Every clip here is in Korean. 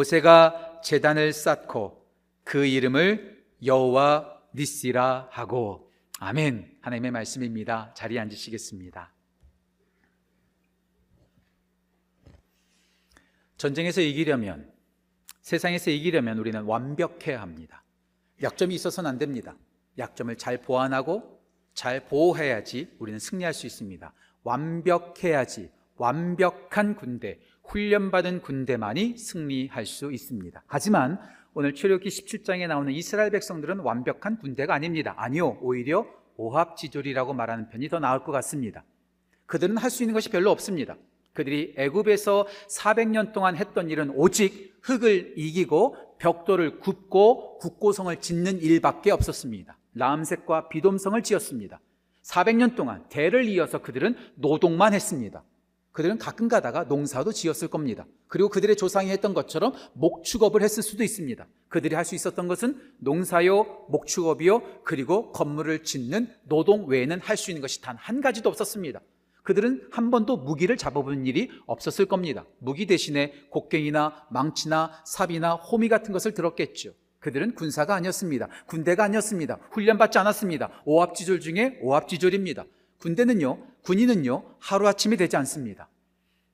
모세가 제단을 쌓고 그 이름을 여호와 니시라 하고 아멘. 하나님의 말씀입니다. 자리에 앉으시겠습니다. 전쟁에서 이기려면 세상에서 이기려면 우리는 완벽해야 합니다. 약점이 있어서는 안 됩니다. 약점을 잘 보완하고 잘 보호해야지 우리는 승리할 수 있습니다. 완벽해야지 완벽한 군대, 훈련받은 군대만이 승리할 수 있습니다. 하지만 오늘 출애굽기 17장에 나오는 이스라엘 백성들은 완벽한 군대가 아닙니다. 아니요. 오히려 오합지졸이라고 말하는 편이 더 나을 것 같습니다. 그들은 할 수 있는 것이 별로 없습니다. 그들이 애굽에서 400년 동안 했던 일은 오직 흙을 이기고 벽돌을 굽고 국고성을 짓는 일밖에 없었습니다. 라암색과 비돔성을 지었습니다. 400년 동안 대를 이어서 그들은 노동만 했습니다. 그들은 가끔 가다가 농사도 지었을 겁니다. 그리고 그들의 조상이 했던 것처럼 목축업을 했을 수도 있습니다. 그들이 할 수 있었던 것은 농사요, 목축업이요, 그리고 건물을 짓는 노동 외에는 할 수 있는 것이 단 한 가지도 없었습니다. 그들은 한 번도 무기를 잡아본 일이 없었을 겁니다. 무기 대신에 곡괭이나 망치나 삽이나 호미 같은 것을 들었겠죠. 그들은 군사가 아니었습니다. 군대가 아니었습니다. 훈련받지 않았습니다. 오합지졸 중에 오합지졸입니다. 군대는요, 군인은요, 하루아침이 되지 않습니다.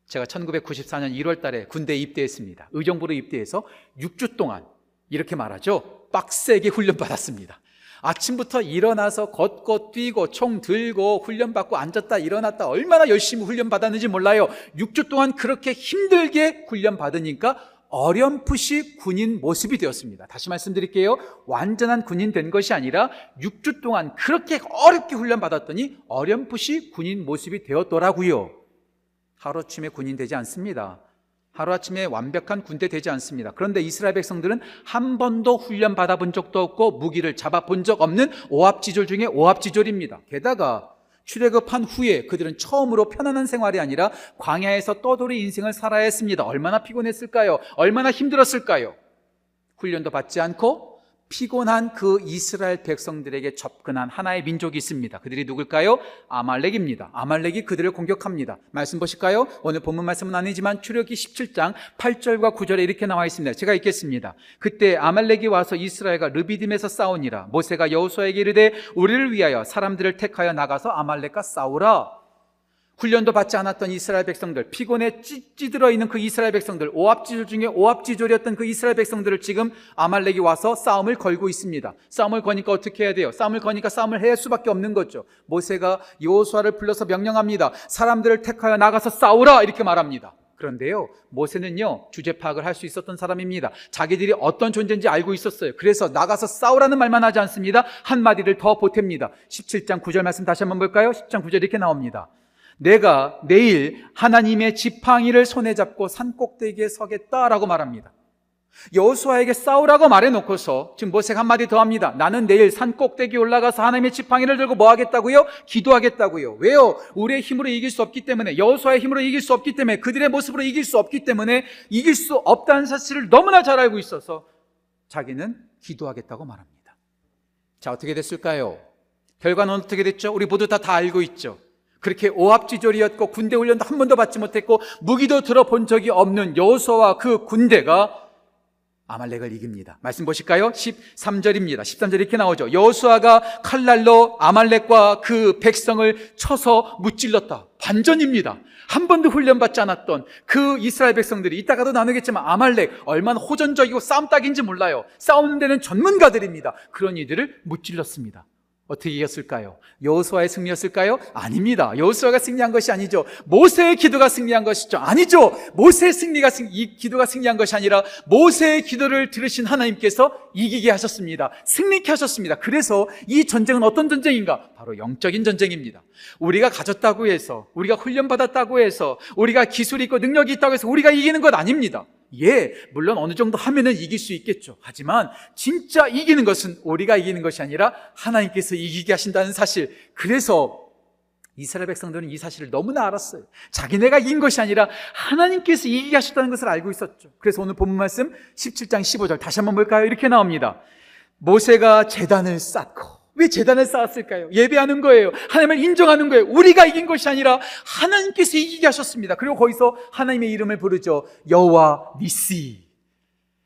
제가 1994년 1월 달에 군대에 입대했습니다. 의정부로 입대해서 6주 동안 이렇게 말하죠. 빡세게 훈련받았습니다. 아침부터 일어나서 걷고 뛰고 총 들고 훈련받고 앉았다 일어났다 얼마나 열심히 훈련받았는지 몰라요. 6주 동안 그렇게 힘들게 훈련받으니까 어렴풋이 군인 모습이 되었습니다. 다시 말씀드릴게요. 완전한 군인 된 것이 아니라 6주 동안 그렇게 어렵게 훈련받았더니 어렴풋이 군인 모습이 되었더라고요. 하루아침에 군인 되지 않습니다. 하루아침에 완벽한 군대 되지 않습니다. 그런데 이스라엘 백성들은 한 번도 훈련 받아본 적도 없고 무기를 잡아본 적 없는 오합지졸 중에 오합지졸입니다. 게다가 출애굽한 후에 그들은 처음으로 편안한 생활이 아니라 광야에서 떠돌이 인생을 살아야 했습니다. 얼마나 피곤했을까요? 얼마나 힘들었을까요? 훈련도 받지 않고 피곤한 그 이스라엘 백성들에게 접근한 하나의 민족이 있습니다. 그들이 누굴까요? 아말렉입니다. 아말렉이 그들을 공격합니다. 말씀 보실까요? 오늘 본문 말씀은 아니지만 출애굽기 17장 8절과 9절에 이렇게 나와 있습니다. 제가 읽겠습니다. 그때 아말렉이 와서 이스라엘과 르비딤에서 싸우니라. 모세가 여호수아에게 이르되 우리를 위하여 사람들을 택하여 나가서 아말렉과 싸우라. 훈련도 받지 않았던 이스라엘 백성들, 피곤에 찌찌들어 있는 그 이스라엘 백성들, 오합지졸 중에 오합지졸이었던 그 이스라엘 백성들을 지금 아말렉이 와서 싸움을 걸고 있습니다. 싸움을 거니까 어떻게 해야 돼요? 싸움을 거니까 싸움을 해야 할 수밖에 없는 거죠. 모세가 여호수아를 불러서 명령합니다. 사람들을 택하여 나가서 싸우라 이렇게 말합니다. 그런데요, 모세는요, 주제 파악을 할 수 있었던 사람입니다. 자기들이 어떤 존재인지 알고 있었어요. 그래서 나가서 싸우라는 말만 하지 않습니다. 한마디를 더 보탭니다. 17장 9절 말씀 다시 한번 볼까요? 10장 9절 이렇게 나옵니다. 내가 내일 하나님의 지팡이를 손에 잡고 산 꼭대기에 서겠다라고 말합니다. 여호수아에게 싸우라고 말해놓고서 지금 모세가 한마디 더 합니다. 나는 내일 산 꼭대기 올라가서 하나님의 지팡이를 들고 뭐 하겠다고요? 기도하겠다고요. 왜요? 우리의 힘으로 이길 수 없기 때문에 여호수아의 힘으로 이길 수 없기 때문에 그들의 모습으로 이길 수 없기 때문에 이길 수 없다는 사실을 너무나 잘 알고 있어서 자기는 기도하겠다고 말합니다. 자 어떻게 됐을까요? 결과는 어떻게 됐죠? 우리 모두 다 다 알고 있죠. 그렇게 오합지졸이었고 군대 훈련도 한 번도 받지 못했고 무기도 들어본 적이 없는 여호수아와 그 군대가 아말렉을 이깁니다. 말씀 보실까요? 13절입니다. 13절 이렇게 나오죠. 여호수아가 칼날로 아말렉과 그 백성을 쳐서 무찔렀다. 반전입니다. 한 번도 훈련받지 않았던 그 이스라엘 백성들이 이따가도 나누겠지만 아말렉 얼마나 호전적이고 싸움딱인지 몰라요. 싸우는 데는 전문가들입니다. 그런 이들을 무찔렀습니다. 어떻게 이겼을까요? 여호수아의 승리였을까요? 아닙니다. 여호수아가 승리한 것이 아니죠. 모세의 기도가 승리한 것이죠. 아니죠. 모세의 승리가 이 기도가 승리한 것이 아니라 모세의 기도를 들으신 하나님께서 이기게 하셨습니다. 승리케 하셨습니다. 그래서 이 전쟁은 어떤 전쟁인가? 바로 영적인 전쟁입니다. 우리가 가졌다고 해서 우리가 훈련 받았다고 해서 우리가 기술이 있고 능력이 있다고 해서 우리가 이기는 것 아닙니다. 예, 물론 어느 정도 하면은 이길 수 있겠죠. 하지만 진짜 이기는 것은 우리가 이기는 것이 아니라 하나님께서 이기게 하신다는 사실. 그래서 이스라엘 백성들은 이 사실을 너무나 알았어요. 자기네가 이긴 것이 아니라 하나님께서 이기게 하셨다는 것을 알고 있었죠. 그래서 오늘 본문 말씀 17장 15절 다시 한번 볼까요? 이렇게 나옵니다. 모세가 재단을 쌓고 왜 재단을 쌓았을까요? 예배하는 거예요. 하나님을 인정하는 거예요. 우리가 이긴 것이 아니라 하나님께서 이기게 하셨습니다. 그리고 거기서 하나님의 이름을 부르죠. 여호와 니시.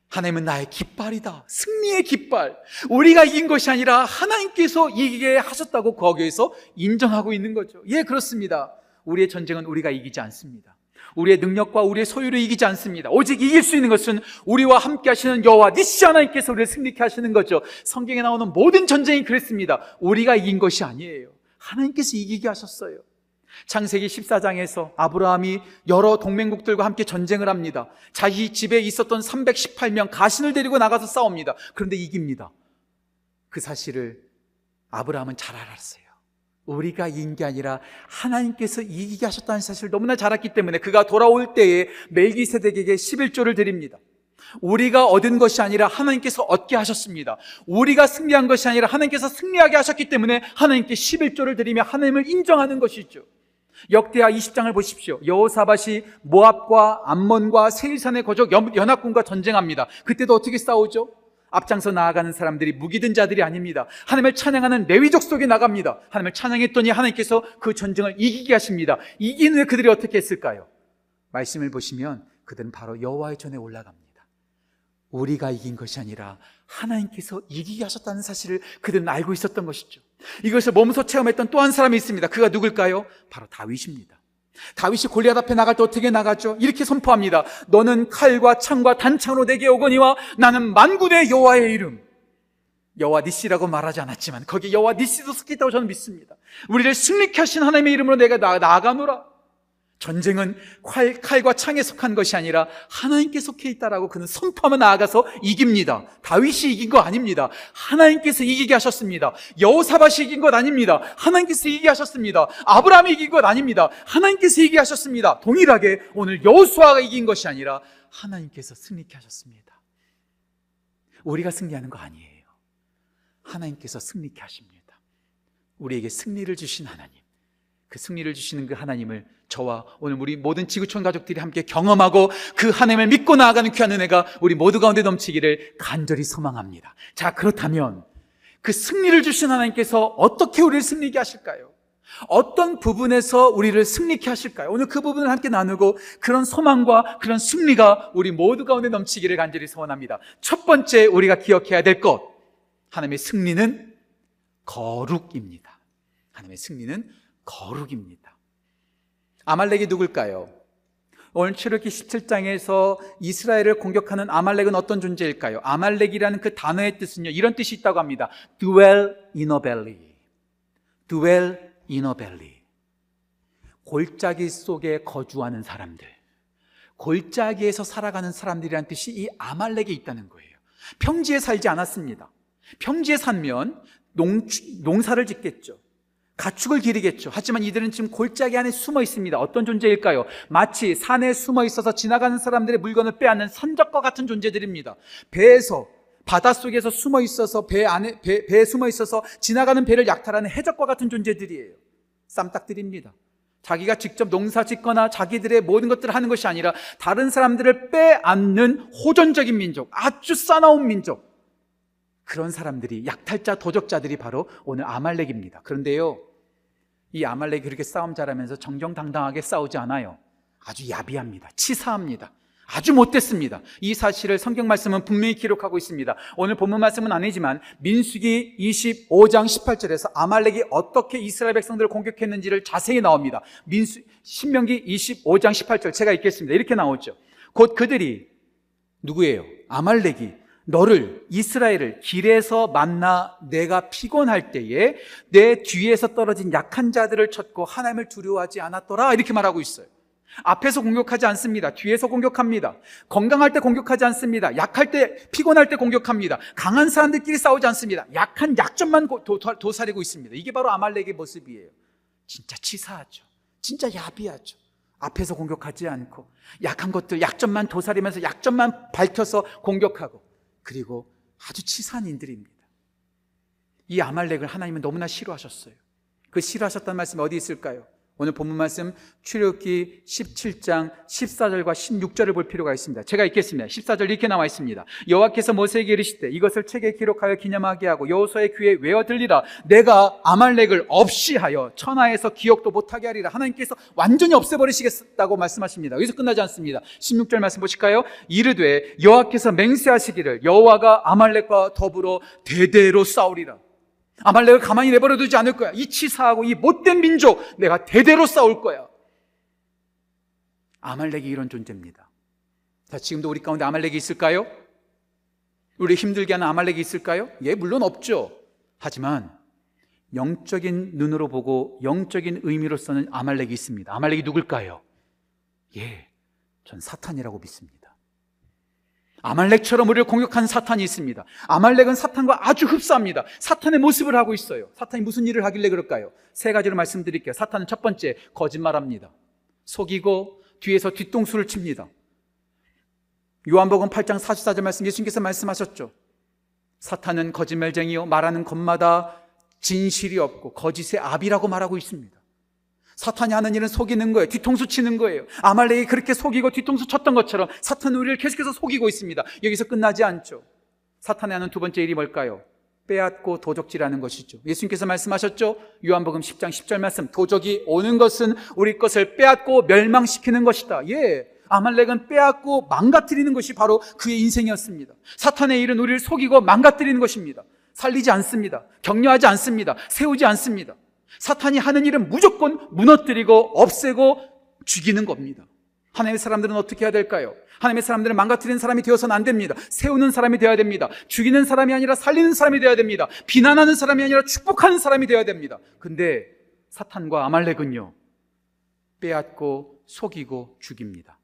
하나님은 나의 깃발이다. 승리의 깃발. 우리가 이긴 것이 아니라 하나님께서 이기게 하셨다고 거기에서 인정하고 있는 거죠. 예, 그렇습니다. 우리의 전쟁은 우리가 이기지 않습니다. 우리의 능력과 우리의 소유를 이기지 않습니다. 오직 이길 수 있는 것은 우리와 함께 하시는 여호와 니시 하나님께서 우리를 승리케 하시는 거죠. 성경에 나오는 모든 전쟁이 그랬습니다. 우리가 이긴 것이 아니에요. 하나님께서 이기게 하셨어요. 창세기 14장에서 아브라함이 여러 동맹국들과 함께 전쟁을 합니다. 자기 집에 있었던 318명 가신을 데리고 나가서 싸웁니다. 그런데 이깁니다. 그 사실을 아브라함은 잘 알았어요. 우리가 이긴 게 아니라 하나님께서 이기게 하셨다는 사실을 너무나 잘 알았기 때문에 그가 돌아올 때에 멜기세덱에게 11조를 드립니다. 우리가 얻은 것이 아니라 하나님께서 얻게 하셨습니다. 우리가 승리한 것이 아니라 하나님께서 승리하게 하셨기 때문에 하나님께 11조를 드리며 하나님을 인정하는 것이죠. 역대하 20장을 보십시오. 여호사밭이 모압과 암몬과 세일산의 거적 연합군과 전쟁합니다. 그때도 어떻게 싸우죠? 앞장서 나아가는 사람들이 무기든 자들이 아닙니다. 하나님을 찬양하는 레위족 속에 나갑니다. 하나님을 찬양했더니 하나님께서 그 전쟁을 이기게 하십니다. 이긴 후에 그들이 어떻게 했을까요? 말씀을 보시면 그들은 바로 여호와의 전에 올라갑니다. 우리가 이긴 것이 아니라 하나님께서 이기게 하셨다는 사실을 그들은 알고 있었던 것이죠. 이것을 몸소 체험했던 또 한 사람이 있습니다. 그가 누굴까요? 바로 다윗입니다. 다윗이 골리앗 앞에 나갈 때 어떻게 나갔죠? 이렇게 선포합니다. 너는 칼과 창과 단창으로 내게 오거니와 나는 만군의 여호와의 이름 여호와 니시라고 말하지 않았지만 거기 여호와 니시도 섞였다고 저는 믿습니다. 우리를 승리케 하신 하나님의 이름으로 내가 나아가노라. 전쟁은 칼, 칼과 창에 속한 것이 아니라 하나님께 속해 있다라고 그는 선포하며 나아가서 이깁니다. 다윗이 이긴 거 아닙니다. 하나님께서 이기게 하셨습니다. 여호사밭이 이긴 것 아닙니다. 하나님께서 이기게 하셨습니다. 아브라함이 이긴 것 아닙니다. 하나님께서 이기게 하셨습니다. 동일하게 오늘 여호수아가 이긴 것이 아니라 하나님께서 승리케 하셨습니다. 우리가 승리하는 거 아니에요. 하나님께서 승리케 하십니다. 우리에게 승리를 주신 하나님. 그 승리를 주시는 그 하나님을 저와 오늘 우리 모든 지구촌 가족들이 함께 경험하고 그 하나님을 믿고 나아가는 귀한 은혜가 우리 모두 가운데 넘치기를 간절히 소망합니다. 자, 그렇다면 그 승리를 주신 하나님께서 어떻게 우리를 승리케 하실까요? 어떤 부분에서 우리를 승리케 하실까요? 오늘 그 부분을 함께 나누고 그런 소망과 그런 승리가 우리 모두 가운데 넘치기를 간절히 소원합니다. 첫 번째 우리가 기억해야 될 것. 하나님의 승리는 거룩입니다. 하나님의 승리는 거룩입니다. 아말렉이 누굴까요? 오늘 출애기 17장에서 이스라엘을 공격하는 아말렉은 어떤 존재일까요? 아말렉이라는 그 단어의 뜻은요. 이런 뜻이 있다고 합니다. dwell in a valley. dwell in a valley. 골짜기 속에 거주하는 사람들. 골짜기에서 살아가는 사람들이라는 뜻이 이 아말렉에 있다는 거예요. 평지에 살지 않았습니다. 평지에 살면 농, 농사를 짓겠죠. 가축을 기르겠죠. 하지만 이들은 지금 골짜기 안에 숨어 있습니다. 어떤 존재일까요? 마치 산에 숨어 있어서 지나가는 사람들의 물건을 빼앗는 산적과 같은 존재들입니다. 배에서 바닷속에서 숨어 있어서 배 안에 배, 배에 숨어 있어서 지나가는 배를 약탈하는 해적과 같은 존재들이에요. 쌈딱들입니다. 자기가 직접 농사 짓거나 자기들의 모든 것들을 하는 것이 아니라 다른 사람들을 빼앗는 호전적인 민족, 아주 싸나운 민족. 그런 사람들이 약탈자 도적자들이 바로 오늘 아말렉입니다. 그런데요. 이 아말렉이 그렇게 싸움 잘하면서 정정당당하게 싸우지 않아요. 아주 야비합니다. 치사합니다. 아주 못됐습니다. 이 사실을 성경 말씀은 분명히 기록하고 있습니다. 오늘 본문 말씀은 아니지만 민수기 25장 18절에서 아말렉이 어떻게 이스라엘 백성들을 공격했는지를 자세히 나옵니다. 민수 신명기 25장 18절 제가 읽겠습니다. 이렇게 나오죠. 곧 그들이 누구예요? 아말렉이 너를 이스라엘을 길에서 만나 내가 피곤할 때에 내 뒤에서 떨어진 약한 자들을 쳤고 하나님을 두려워하지 않았더라 이렇게 말하고 있어요. 앞에서 공격하지 않습니다. 뒤에서 공격합니다. 건강할 때 공격하지 않습니다. 약할 때, 피곤할 때 공격합니다. 강한 사람들끼리 싸우지 않습니다. 약한 약점만 도사리고 있습니다. 이게 바로 아말렉의 모습이에요. 진짜 치사하죠. 진짜 야비하죠. 앞에서 공격하지 않고 약한 것들, 약점만 도사리면서 약점만 밝혀서 공격하고 그리고 아주 치사한 인들입니다. 이 아말렉을 하나님은 너무나 싫어하셨어요. 그 싫어하셨다는 말씀이 어디 있을까요? 오늘 본문 말씀 출애굽기 17장 14절과 16절을 볼 필요가 있습니다. 제가 읽겠습니다. 14절 이렇게 나와 있습니다. 여호와께서 모세에게 이르시되 이것을 책에 기록하여 기념하게 하고 여호수아의 귀에 외어 들리라. 내가 아말렉을 없이 하여 천하에서 기억도 못하게 하리라. 하나님께서 완전히 없애버리시겠다고 말씀하십니다. 여기서 끝나지 않습니다. 16절 말씀 보실까요? 이르되 여호와께서 맹세하시기를 여호와가 아말렉과 더불어 대대로 싸우리라. 아말렉을 가만히 내버려 두지 않을 거야. 이 치사하고 이 못된 민족 내가 대대로 싸울 거야. 아말렉이 이런 존재입니다. 자, 지금도 우리 가운데 아말렉이 있을까요? 우리 힘들게 하는 아말렉이 있을까요? 예, 물론 없죠. 하지만 영적인 눈으로 보고 영적인 의미로서는 아말렉이 있습니다. 아말렉이 누굴까요? 예, 전 사탄이라고 믿습니다. 아말렉처럼 우리를 공격한 사탄이 있습니다. 아말렉은 사탄과 아주 흡사합니다. 사탄의 모습을 하고 있어요. 사탄이 무슨 일을 하길래 그럴까요? 세 가지로 말씀드릴게요. 사탄은 첫 번째, 거짓말합니다. 속이고 뒤에서 뒤통수를 칩니다. 요한복음 8장 44절 말씀 예수님께서 말씀하셨죠. 사탄은 거짓말쟁이요 말하는 것마다 진실이 없고 거짓의 압이라고 말하고 있습니다. 사탄이 하는 일은 속이는 거예요. 뒤통수 치는 거예요. 아말렉이 그렇게 속이고 뒤통수 쳤던 것처럼 사탄은 우리를 계속해서 속이고 있습니다. 여기서 끝나지 않죠. 사탄이 하는 두 번째 일이 뭘까요? 빼앗고 도적질하는 것이죠. 예수님께서 말씀하셨죠? 요한복음 10장 10절 말씀. 도적이 오는 것은 우리 것을 빼앗고 멸망시키는 것이다. 예. 아말렉은 빼앗고 망가뜨리는 것이 바로 그의 인생이었습니다. 사탄의 일은 우리를 속이고 망가뜨리는 것입니다. 살리지 않습니다. 격려하지 않습니다. 세우지 않습니다. 사탄이 하는 일은 무조건 무너뜨리고 없애고 죽이는 겁니다. 하나님의 사람들은 어떻게 해야 될까요? 하나님의 사람들은 망가뜨리는 사람이 되어서는 안 됩니다. 세우는 사람이 되어야 됩니다. 죽이는 사람이 아니라 살리는 사람이 되어야 됩니다. 비난하는 사람이 아니라 축복하는 사람이 되어야 됩니다. 근데 사탄과 아말렉은요, 빼앗고 속이고 죽입니다.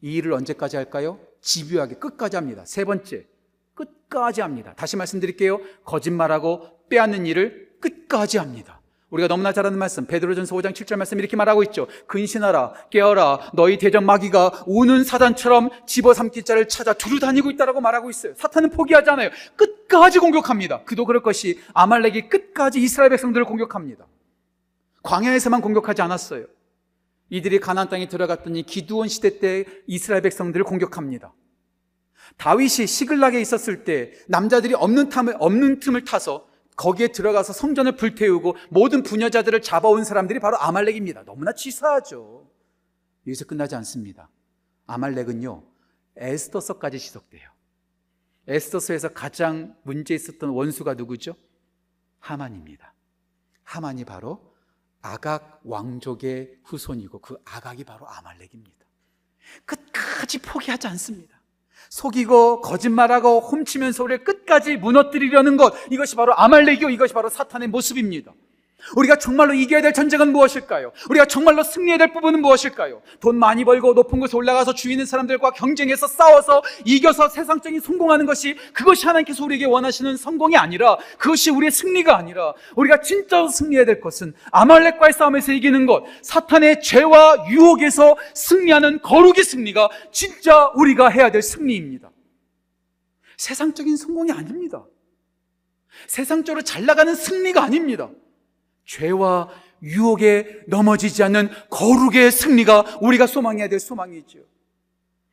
이 일을 언제까지 할까요? 집요하게 끝까지 합니다. 세 번째, 끝까지 합니다. 다시 말씀드릴게요. 거짓말하고 빼앗는 일을 끝까지 합니다. 우리가 너무나 잘 아는 말씀 베드로전서 5장 7절 말씀 이렇게 말하고 있죠. 근신하라 깨어라 너희 대적 마귀가 우는 사단처럼 집어삼킬 자를 찾아 두루 다니고 있다라고 말하고 있어요. 사탄은 포기하지 않아요. 끝까지 공격합니다. 그도 그럴 것이 아말렉이 끝까지 이스라엘 백성들을 공격합니다. 광야에서만 공격하지 않았어요. 이들이 가나안 땅에 들어갔더니 기두원 시대 때 이스라엘 백성들을 공격합니다. 다윗이 시글락에 있었을 때 남자들이 없는 틈을 없는 틈을 타서 거기에 들어가서 성전을 불태우고 모든 부녀자들을 잡아온 사람들이 바로 아말렉입니다. 너무나 치사하죠. 여기서 끝나지 않습니다. 아말렉은요, 에스더서까지 지속돼요. 에스더서에서 가장 문제 있었던 원수가 누구죠? 하만입니다. 하만이 바로 아각 왕족의 후손이고 그 아각이 바로 아말렉입니다. 끝까지 포기하지 않습니다. 속이고 거짓말하고 훔치면서 우리를 끝까지 무너뜨리려는 것 이것이 바로 아말렉이요 이것이 바로 사탄의 모습입니다. 우리가 정말로 이겨야 될 전쟁은 무엇일까요? 우리가 정말로 승리해야 될 부분은 무엇일까요? 돈 많이 벌고 높은 곳에 올라가서 주위 있는 사람들과 경쟁해서 싸워서 이겨서 세상적인 성공하는 것이 그것이 하나님께서 우리에게 원하시는 성공이 아니라 그것이 우리의 승리가 아니라 우리가 진짜로 승리해야 될 것은 아말렉과의 싸움에서 이기는 것 사탄의 죄와 유혹에서 승리하는 거룩의 승리가 진짜 우리가 해야 될 승리입니다. 세상적인 성공이 아닙니다. 세상적으로 잘 나가는 승리가 아닙니다. 죄와 유혹에 넘어지지 않는 거룩의 승리가 우리가 소망해야 될 소망이죠.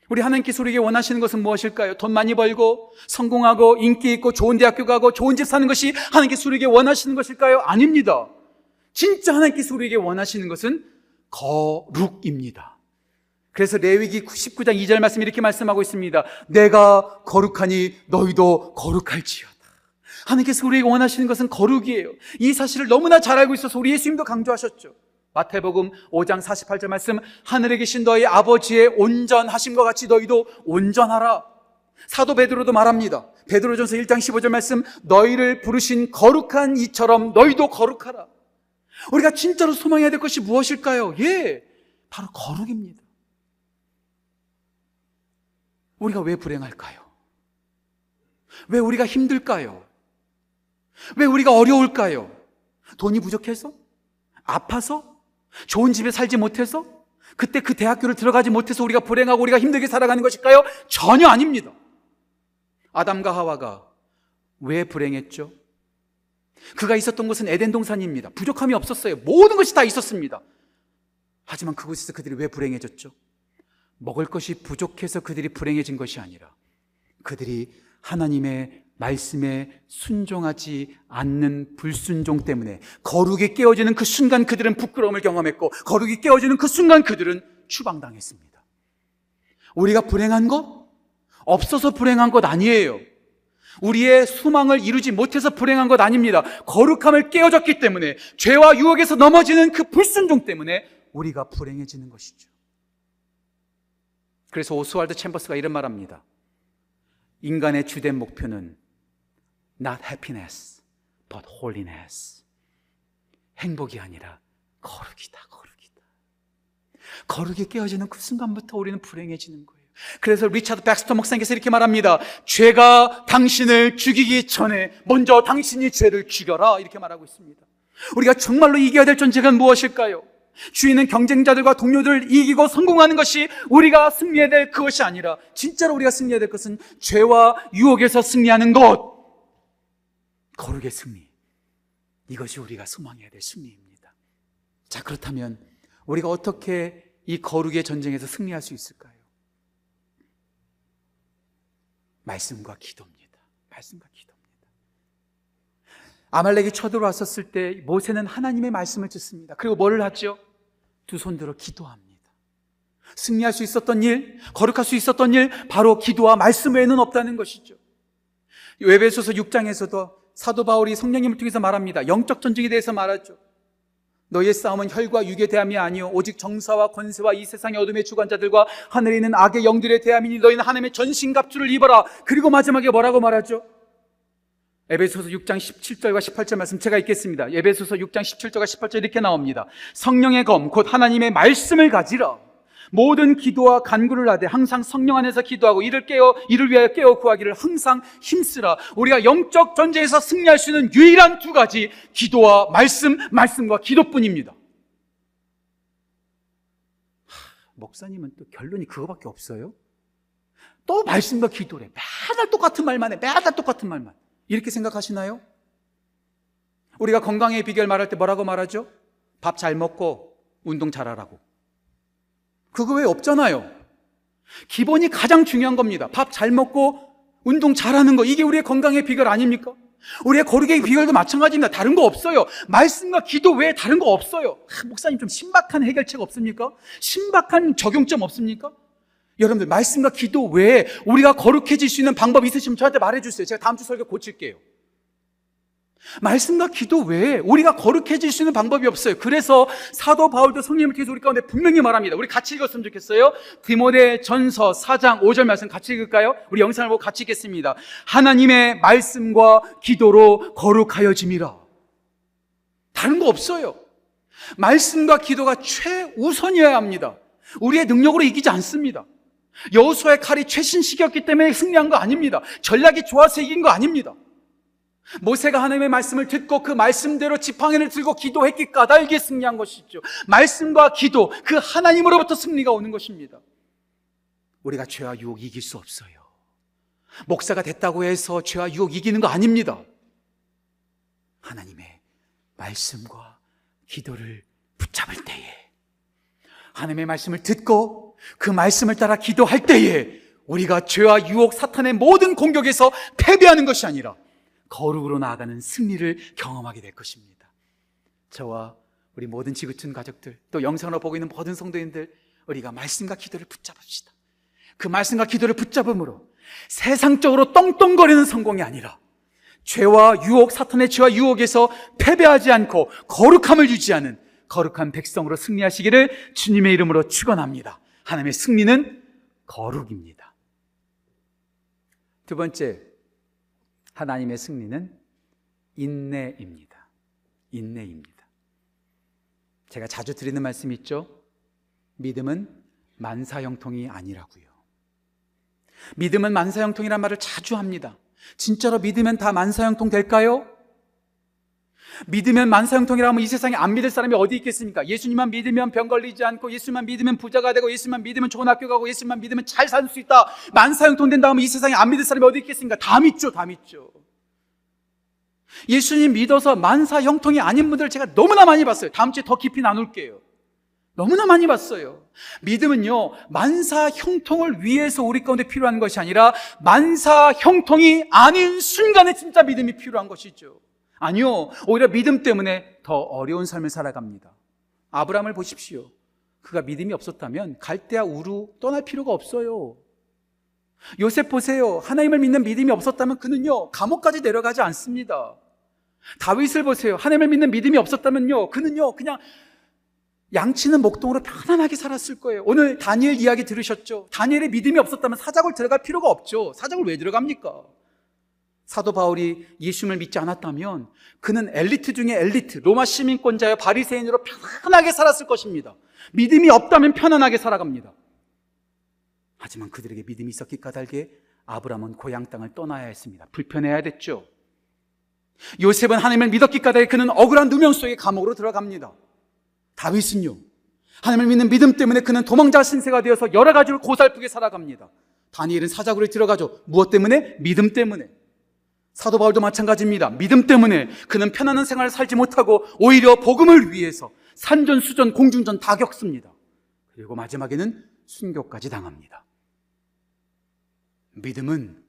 우리 하나님께서 우리에게 원하시는 것은 무엇일까요? 돈 많이 벌고 성공하고 인기 있고 좋은 대학교 가고 좋은 집 사는 것이 하나님께서 우리에게 원하시는 것일까요? 아닙니다. 진짜 하나님께서 우리에게 원하시는 것은 거룩입니다. 그래서 레위기 19장 2절 말씀 이렇게 말씀하고 있습니다. 내가 거룩하니 너희도 거룩할지어다. 하나님께서 우리에게 원하시는 것은 거룩이에요. 이 사실을 너무나 잘 알고 있어서 우리 예수님도 강조하셨죠. 마태복음 5장 48절 말씀 하늘에 계신 너희 아버지의 온전하심과 같이 너희도 온전하라. 사도 베드로도 말합니다. 베드로전서 1장 15절 말씀 너희를 부르신 거룩한 이처럼 너희도 거룩하라. 우리가 진짜로 소망해야 될 것이 무엇일까요? 예, 바로 거룩입니다. 우리가 왜 불행할까요? 왜 우리가 힘들까요? 왜 우리가 어려울까요? 돈이 부족해서? 아파서? 좋은 집에 살지 못해서? 그때 그 대학교를 들어가지 못해서 우리가 불행하고 우리가 힘들게 살아가는 것일까요? 전혀 아닙니다. 아담과 하와가 왜 불행했죠? 그가 있었던 곳은 에덴 동산입니다. 부족함이 없었어요. 모든 것이 다 있었습니다. 하지만 그곳에서 그들이 왜 불행해졌죠? 먹을 것이 부족해서 그들이 불행해진 것이 아니라 그들이 하나님의 말씀에 순종하지 않는 불순종 때문에 거룩이 깨어지는 그 순간 그들은 부끄러움을 경험했고 거룩이 깨어지는 그 순간 그들은 추방당했습니다. 우리가 불행한 것? 없어서 불행한 것 아니에요. 우리의 소망을 이루지 못해서 불행한 것 아닙니다. 거룩함을 깨어졌기 때문에 죄와 유혹에서 넘어지는 그 불순종 때문에 우리가 불행해지는 것이죠. 그래서 오스왈드 챔버스가 이런 말합니다. 인간의 주된 목표는 not happiness, but holiness. 행복이 아니라 거룩이다, 거룩이다. 거룩이 깨어지는 그 순간부터 우리는 불행해지는 거예요. 그래서 리차드 백스터 목사님께서 이렇게 말합니다. 죄가 당신을 죽이기 전에 먼저 당신이 죄를 죽여라. 이렇게 말하고 있습니다. 우리가 정말로 이겨야 될 존재가 무엇일까요? 주인은 경쟁자들과 동료들을 이기고 성공하는 것이 우리가 승리해야 될 그것이 아니라 진짜로 우리가 승리해야 될 것은 죄와 유혹에서 승리하는 것. 거룩의 승리. 이것이 우리가 소망해야 될 승리입니다. 자, 그렇다면 우리가 어떻게 이 거룩의 전쟁에서 승리할 수 있을까요? 말씀과 기도입니다. 말씀과 기도입니다. 아말렉이 쳐들어왔었을 때 모세는 하나님의 말씀을 듣습니다. 그리고 뭐를 하죠? 두 손 들어 기도합니다. 승리할 수 있었던 일, 거룩할 수 있었던 일, 바로 기도와 말씀 외에는 없다는 것이죠. 외배소서 6장에서도 사도 바울이 성령님을 통해서 말합니다. 영적 전쟁에 대해서 말하죠. 너희의 싸움은 혈과 육의 대함이 아니요 오직 정사와 권세와 이 세상의 어둠의 주관자들과 하늘에 있는 악의 영들의 대함이니 너희는 하나님의 전신갑주를 입어라. 그리고 마지막에 뭐라고 말하죠? 에베소서 6장 17절과 18절 말씀 제가 읽겠습니다. 에베소서 6장 17절과 18절 이렇게 나옵니다. 성령의 검 곧 하나님의 말씀을 가지라. 모든 기도와 간구를 하되 항상 성령 안에서 기도하고 이를 깨어 이를 위하여 깨어 구하기를 항상 힘쓰라. 우리가 영적 전쟁에서 승리할 수 있는 유일한 두 가지 기도와 말씀, 말씀과 기도뿐입니다. 하, 목사님은 또 결론이 그거밖에 없어요? 또 말씀과 기도래. 매달 똑같은 말만 해. 매달 똑같은 말만. 이렇게 생각하시나요? 우리가 건강의 비결 말할 때 뭐라고 말하죠? 밥 잘 먹고 운동 잘하라고. 그거 왜 없잖아요. 기본이 가장 중요한 겁니다. 밥 잘 먹고 운동 잘하는 거. 이게 우리의 건강의 비결 아닙니까? 우리의 거룩의 비결도 마찬가지입니다. 다른 거 없어요. 말씀과 기도 외에 다른 거 없어요. 아, 목사님 좀 신박한 해결책 없습니까? 신박한 적용점 없습니까? 여러분들 말씀과 기도 외에 우리가 거룩해질 수 있는 방법 있으시면 저한테 말해주세요. 제가 다음 주 설교 고칠게요. 말씀과 기도 외에 우리가 거룩해질 수 있는 방법이 없어요. 그래서 사도 바울도 성령님을 통해서 우리 가운데 분명히 말합니다. 우리 같이 읽었으면 좋겠어요. 디모데 전서 4장 5절 말씀 같이 읽을까요? 우리 영상을 보고 같이 읽겠습니다. 하나님의 말씀과 기도로 거룩하여짐이라. 다른 거 없어요. 말씀과 기도가 최우선이어야 합니다. 우리의 능력으로 이기지 않습니다. 여호수아의 칼이 최신식이었기 때문에 승리한 거 아닙니다. 전략이 좋아서 이긴 거 아닙니다. 모세가 하나님의 말씀을 듣고 그 말씀대로 지팡이를 들고 기도했기 까닭에 승리한 것이죠. 말씀과 기도, 그 하나님으로부터 승리가 오는 것입니다. 우리가 죄와 유혹 이길 수 없어요. 목사가 됐다고 해서 죄와 유혹 이기는 거 아닙니다. 하나님의 말씀과 기도를 붙잡을 때에 하나님의 말씀을 듣고 그 말씀을 따라 기도할 때에 우리가 죄와 유혹, 사탄의 모든 공격에서 패배하는 것이 아니라 거룩으로 나아가는 승리를 경험하게 될 것입니다. 저와 우리 모든 지구촌 가족들, 또 영상으로 보고 있는 모든 성도인들, 우리가 말씀과 기도를 붙잡읍시다. 그 말씀과 기도를 붙잡음으로 세상적으로 똥똥거리는 성공이 아니라 죄와 유혹, 사탄의 죄와 유혹에서 패배하지 않고 거룩함을 유지하는 거룩한 백성으로 승리하시기를 주님의 이름으로 축원합니다. 하나님의 승리는 거룩입니다. 두 번째, 하나님의 승리는 인내입니다. 인내입니다. 제가 자주 드리는 말씀 있죠? 믿음은 만사형통이 아니라고요. 믿음은 만사형통이란 말을 자주 합니다. 진짜로 믿으면 다 만사형통 될까요? 믿으면 만사형통이라면 이 세상에 안 믿을 사람이 어디 있겠습니까? 예수님만 믿으면 병 걸리지 않고 예수님만 믿으면 부자가 되고 예수님만 믿으면 좋은 학교 가고 예수님만 믿으면 잘 살 수 있다. 만사형통 된다 면이 세상에 안 믿을 사람이 어디 있겠습니까? 다 믿죠, 다 믿죠. 예수님 믿어서 만사형통이 아닌 분들 제가 너무나 많이 봤어요. 다음 주에 더 깊이 나눌게요. 너무나 많이 봤어요. 믿음은요, 만사 형통을 위해서 우리 가운데 필요한 것이 아니라 만사 형통이 아닌 순간에 진짜 믿음이 필요한 것이죠. 아니요, 오히려 믿음 때문에 더 어려운 삶을 살아갑니다. 아브라함을 보십시오. 그가 믿음이 없었다면 갈대아 우루 떠날 필요가 없어요. 요셉 보세요. 하나님을 믿는 믿음이 없었다면 그는요, 감옥까지 내려가지 않습니다. 다윗을 보세요. 하나님을 믿는 믿음이 없었다면요, 그는요, 그냥 양치는 목동으로 편안하게 살았을 거예요. 오늘 다니엘 이야기 들으셨죠? 다니엘의 믿음이 없었다면 사자굴 들어갈 필요가 없죠. 사자굴 왜 들어갑니까? 사도 바울이 예수님을 믿지 않았다면 그는 엘리트 중에 엘리트, 로마 시민권자여 바리새인으로 편안하게 살았을 것입니다. 믿음이 없다면 편안하게 살아갑니다. 하지만 그들에게 믿음이 있었기 까닭에 아브라함은 고향 땅을 떠나야 했습니다. 불편해야 됐죠. 요셉은 하나님을 믿었기 까닭에 그는 억울한 누명 속에 감옥으로 들어갑니다. 다윗은요. 하나님을 믿는 믿음 때문에 그는 도망자 신세가 되어서 여러 가지로 고살프게 살아갑니다. 다니엘은 사자굴에 들어가죠. 무엇 때문에? 믿음 때문에. 사도 바울도 마찬가지입니다. 믿음 때문에 그는 편안한 생활을 살지 못하고 오히려 복음을 위해서 산전, 수전, 공중전 다 겪습니다. 그리고 마지막에는 순교까지 당합니다. 믿음은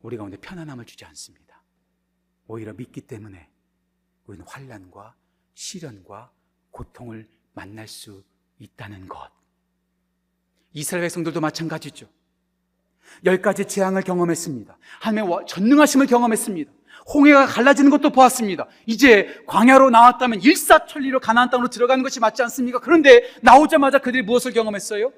우리 가운데 편안함을 주지 않습니다. 오히려 믿기 때문에 우리는 환란과 시련과 고통을 만날 수 있다는 것. 이스라엘 백성들도 마찬가지죠. 열 가지 재앙을 경험했습니다. 하나님의 전능하심을 경험했습니다. 홍해가 갈라지는 것도 보았습니다. 이제 광야로 나왔다면 일사천리로 가나안 땅으로 들어가는 것이 맞지 않습니까? 그런데 나오자마자 그들이 무엇을 경험했어요?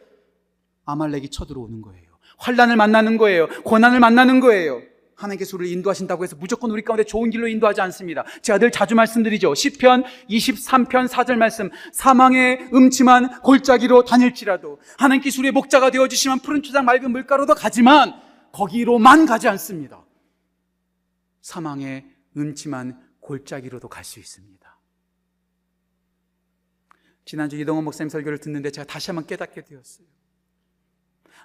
아말렉이 쳐들어오는 거예요. 환란을 만나는 거예요. 고난을 만나는 거예요. 하나님께서 우리를 인도하신다고 해서 무조건 우리 가운데 좋은 길로 인도하지 않습니다. 제가 늘 자주 말씀드리죠. 10편 23편 4절 말씀 사망의 음침한 골짜기로 다닐지라도 하나님께서 우리의 목자가 되어 주시면 푸른 초장 맑은 물가로도 가지만 거기로만 가지 않습니다. 사망의 음침한 골짜기로도 갈 수 있습니다. 지난주 이동원 목사님 설교를 듣는데 제가 다시 한번 깨닫게 되었어요.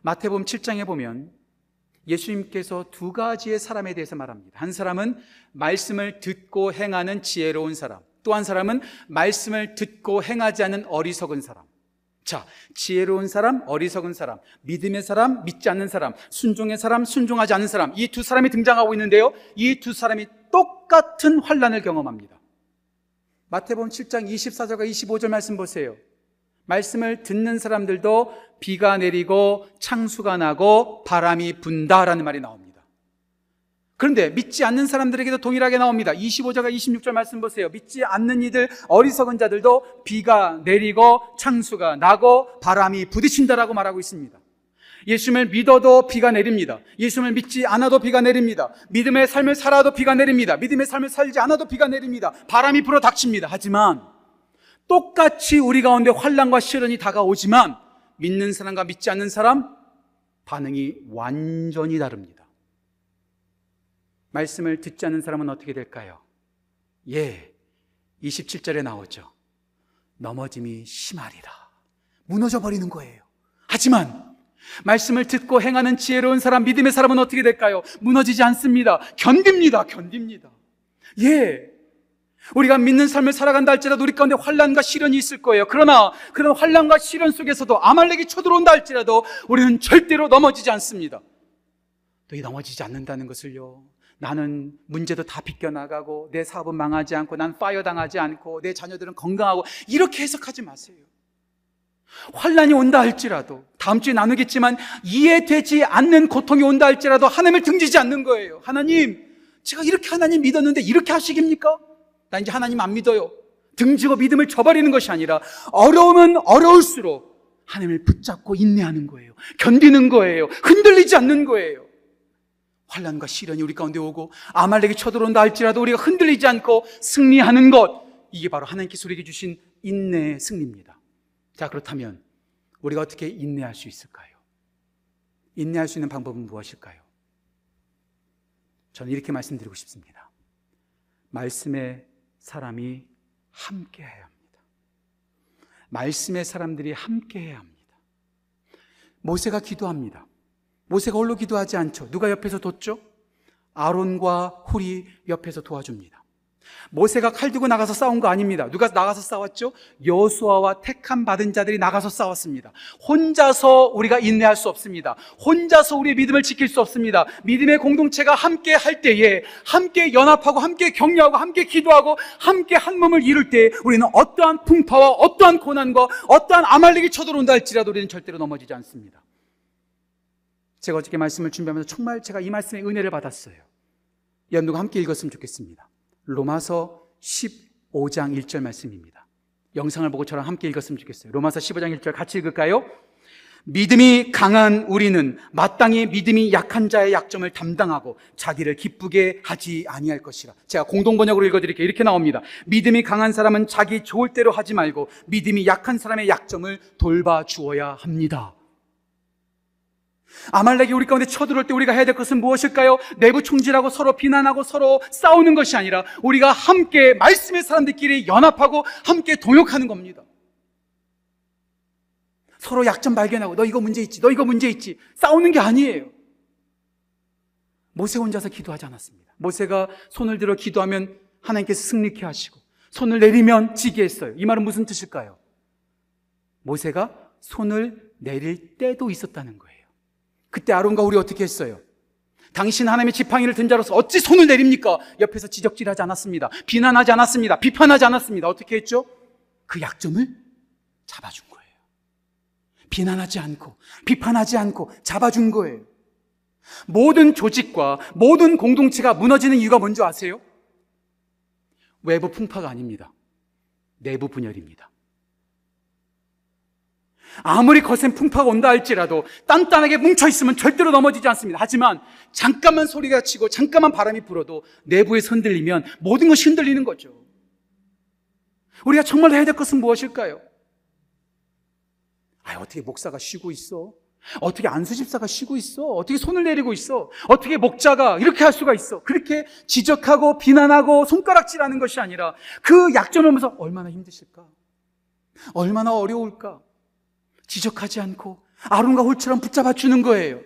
마태복음 7장에 보면 예수님께서 두 가지의 사람에 대해서 말합니다. 한 사람은 말씀을 듣고 행하는 지혜로운 사람, 또 한 사람은 말씀을 듣고 행하지 않는 어리석은 사람. 자, 지혜로운 사람, 어리석은 사람, 믿음의 사람, 믿지 않는 사람, 순종의 사람, 순종하지 않는 사람. 이 두 사람이 등장하고 있는데요. 이 두 사람이 똑같은 환란을 경험합니다. 마태복음 7장 24절과 25절 말씀 보세요. 말씀을 듣는 사람들도 비가 내리고 창수가 나고 바람이 분다라는 말이 나옵니다. 그런데 믿지 않는 사람들에게도 동일하게 나옵니다. 25절과 26절 말씀 보세요. 믿지 않는 이들, 어리석은 자들도 비가 내리고 창수가 나고 바람이 부딪힌다라고 말하고 있습니다. 예수님을 믿어도 비가 내립니다. 예수님을 믿지 않아도 비가 내립니다. 믿음의 삶을 살아도 비가 내립니다. 믿음의 삶을 살지 않아도 비가 내립니다. 바람이 불어 닥칩니다. 하지만 똑같이 우리 가운데 환란과 시련이 다가오지만 믿는 사람과 믿지 않는 사람 반응이 완전히 다릅니다. 말씀을 듣지 않는 사람은 어떻게 될까요? 예, 27절에 나오죠. 넘어짐이 심하리라. 무너져 버리는 거예요. 하지만 말씀을 듣고 행하는 지혜로운 사람, 믿음의 사람은 어떻게 될까요? 무너지지 않습니다. 견딥니다. 견딥니다. 예, 우리가 믿는 삶을 살아간다 할지라도 우리 가운데 환란과 시련이 있을 거예요. 그러나 그런 환란과 시련 속에서도 아말렉이 쳐들어온다 할지라도 우리는 절대로 넘어지지 않습니다. 또 이 넘어지지 않는다는 것을요. 나는 문제도 다 비껴나가고 내 사업은 망하지 않고 난 파이어 당하지 않고 내 자녀들은 건강하고 이렇게 해석하지 마세요. 환란이 온다 할지라도 다음 주에 나누겠지만 이해되지 않는 고통이 온다 할지라도 하나님을 등지지 않는 거예요. 하나님, 제가 이렇게 하나님 믿었는데 이렇게 하시깁니까? 나 이제 하나님 안 믿어요. 등지고 믿음을 저버리는 것이 아니라 어려우면 어려울수록 하나님을 붙잡고 인내하는 거예요. 견디는 거예요. 흔들리지 않는 거예요. 환란과 시련이 우리 가운데 오고 아말렉이 쳐들어온다 할지라도 우리가 흔들리지 않고 승리하는 것 이게 바로 하나님께서 우리에게 주신 인내의 승리입니다. 자 그렇다면 우리가 어떻게 인내할 수 있을까요? 인내할 수 있는 방법은 무엇일까요? 저는 이렇게 말씀드리고 싶습니다. 말씀의 사람이 함께 해야 합니다. 말씀의 사람들이 함께 해야 합니다. 모세가 기도합니다. 모세가 홀로 기도하지 않죠. 누가 옆에서 돕죠? 아론과 훌이 옆에서 도와줍니다. 모세가 칼 들고 나가서 싸운 거 아닙니다. 누가 나가서 싸웠죠? 여수아와 택함 받은 자들이 나가서 싸웠습니다. 혼자서 우리가 인내할 수 없습니다. 혼자서 우리의 믿음을 지킬 수 없습니다. 믿음의 공동체가 함께 할 때에 함께 연합하고 함께 격려하고 함께 기도하고 함께 한 몸을 이룰 때 우리는 어떠한 풍파와 어떠한 고난과 어떠한 아말렉이 쳐들어온다 할지라도 우리는 절대로 넘어지지 않습니다. 제가 어저께 말씀을 준비하면서 정말 제가 이 말씀에 은혜를 받았어요. 여러분과 함께 읽었으면 좋겠습니다. 로마서 15장 1절 말씀입니다. 영상을 보고 저랑 함께 읽었으면 좋겠어요. 로마서 15장 1절 같이 읽을까요? 믿음이 강한 우리는 마땅히 믿음이 약한 자의 약점을 담당하고 자기를 기쁘게 하지 아니할 것이라. 제가 공동 번역으로 읽어 드릴게요. 이렇게 나옵니다. 믿음이 강한 사람은 자기 좋을 대로 하지 말고 믿음이 약한 사람의 약점을 돌봐 주어야 합니다. 아말렉이 우리 가운데 쳐들어올 때 우리가 해야 될 것은 무엇일까요? 내부 총질하고 서로 비난하고 서로 싸우는 것이 아니라 우리가 함께 말씀의 사람들끼리 연합하고 함께 동역하는 겁니다. 서로 약점 발견하고 너 이거 문제 있지, 너 이거 문제 있지 싸우는 게 아니에요. 모세 혼자서 기도하지 않았습니다. 모세가 손을 들어 기도하면 하나님께서 승리케 하시고 손을 내리면 지게 했어요. 이 말은 무슨 뜻일까요? 모세가 손을 내릴 때도 있었다는 거예요. 그때 아론과 우리 어떻게 했어요? 당신 하나님의 지팡이를 든 자로서 어찌 손을 내립니까? 옆에서 지적질하지 않았습니다. 비난하지 않았습니다. 비판하지 않았습니다. 어떻게 했죠? 그 약점을 잡아준 거예요. 비난하지 않고, 비판하지 않고, 잡아준 거예요. 모든 조직과 모든 공동체가 무너지는 이유가 뭔지 아세요? 외부 풍파가 아닙니다. 내부 분열입니다. 아무리 거센 풍파가 온다 할지라도 단단하게 뭉쳐있으면 절대로 넘어지지 않습니다. 하지만 잠깐만 소리가 치고 잠깐만 바람이 불어도 내부에서 흔들리면 모든 것이 흔들리는 거죠. 우리가 정말 해야 될 것은 무엇일까요? 아, 어떻게 목사가 쉬고 있어? 어떻게 안수 집사가 쉬고 있어? 어떻게 손을 내리고 있어? 어떻게 목자가 이렇게 할 수가 있어? 그렇게 지적하고 비난하고 손가락질하는 것이 아니라 그 약점을 보면서 얼마나 힘드실까? 얼마나 어려울까? 지적하지 않고 아론과 홀처럼 붙잡아 주는 거예요.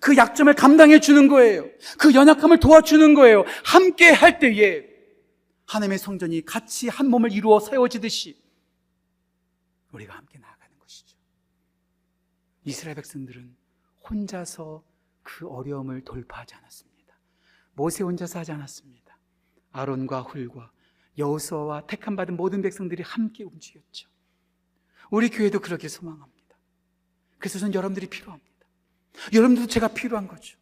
그 약점을 감당해 주는 거예요. 그 연약함을 도와주는 거예요. 함께 할 때에 하나님의 성전이 같이 한 몸을 이루어 세워지듯이 우리가 함께 나아가는 것이죠. 이스라엘 백성들은 혼자서 그 어려움을 돌파하지 않았습니다. 모세 혼자서 하지 않았습니다. 아론과 훌과 여호수아와 택함 받은 모든 백성들이 함께 움직였죠. 우리 교회도 그렇게 소망합니다. 그래서 저는 여러분들이 필요합니다. 여러분들도 제가 필요한 거죠.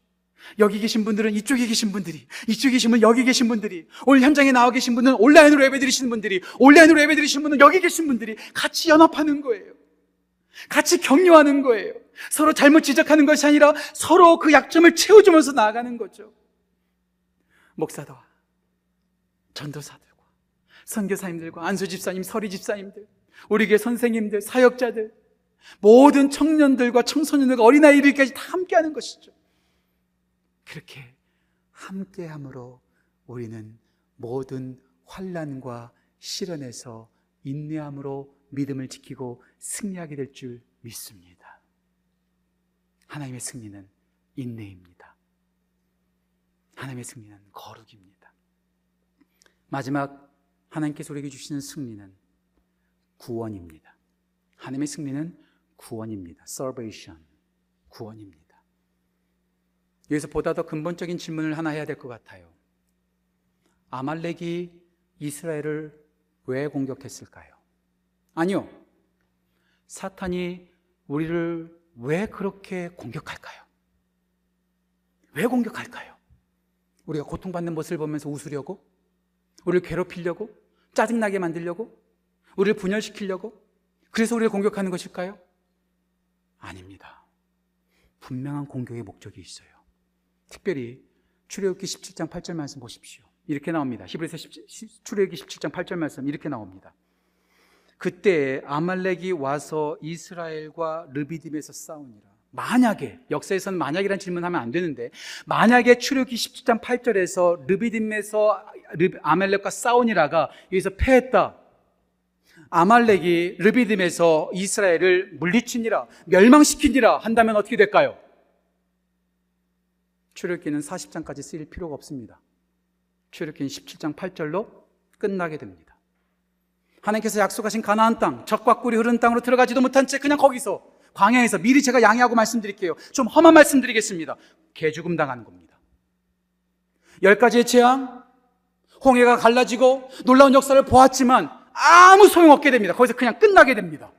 여기 계신 분들은 이쪽에 계신 분들이, 이쪽에 계신 분, 여기 계신 분들이, 오늘 현장에 나와 계신 분은 온라인으로 예배 드리시는 분들이, 온라인으로 예배 드리시는 분은 여기 계신 분들이 같이 연합하는 거예요. 같이 격려하는 거예요. 서로 잘못 지적하는 것이 아니라 서로 그 약점을 채워주면서 나아가는 거죠. 목사도와 전도사들과 선교사님들과 안수 집사님, 서리 집사님들, 우리 교회 선생님들, 사역자들, 모든 청년들과 청소년들과 어린아이들까지 다 함께하는 것이죠. 그렇게 함께함으로 우리는 모든 환란과 시련에서 인내함으로 믿음을 지키고 승리하게 될 줄 믿습니다. 하나님의 승리는 인내입니다. 하나님의 승리는 거룩입니다. 마지막 하나님께서 우리에게 주시는 승리는 구원입니다. 하나님의 승리는 구원입니다. salvation. 구원입니다. 여기서 보다 더 근본적인 질문을 하나 해야 될 것 같아요. 아말렉이 이스라엘을 왜 공격했을까요? 아니요. 사탄이 우리를 왜 그렇게 공격할까요? 왜 공격할까요? 우리가 고통받는 모습을 보면서 웃으려고? 우리를 괴롭히려고? 짜증나게 만들려고? 우리를 분열시키려고? 그래서 우리를 공격하는 것일까요? 아닙니다. 분명한 공격의 목적이 있어요. 특별히 출애굽기 17장 8절 말씀 보십시오. 이렇게 나옵니다. 히브리서 17, 출애굽기 17장 8절 말씀 이렇게 나옵니다. 그때 아말렉이 와서 이스라엘과 르비딤에서 싸우니라. 만약에 역사에서는 만약이라는 질문하면 안 되는데 만약에 출애굽기 17장 8절에서 르비딤에서 아말렉과 싸우니라가 여기서 패했다. 아말렉이 르비딤에서 이스라엘을 물리치니라 멸망시키니라 한다면 어떻게 될까요? 출애굽기는 40장까지 쓰일 필요가 없습니다. 출애굽기 17장 8절로 끝나게 됩니다. 하나님께서 약속하신 가나안 땅, 적과 꿀이 흐르는 땅으로 들어가지도 못한 채 그냥 거기서 광야에서 미리 제가 양해하고 말씀드릴게요. 좀 험한 말씀드리겠습니다. 개죽음 당하는 겁니다. 열 가지의 재앙, 홍해가 갈라지고 놀라운 역사를 보았지만 아무 소용없게 됩니다. 거기서 그냥 끝나게 됩니다.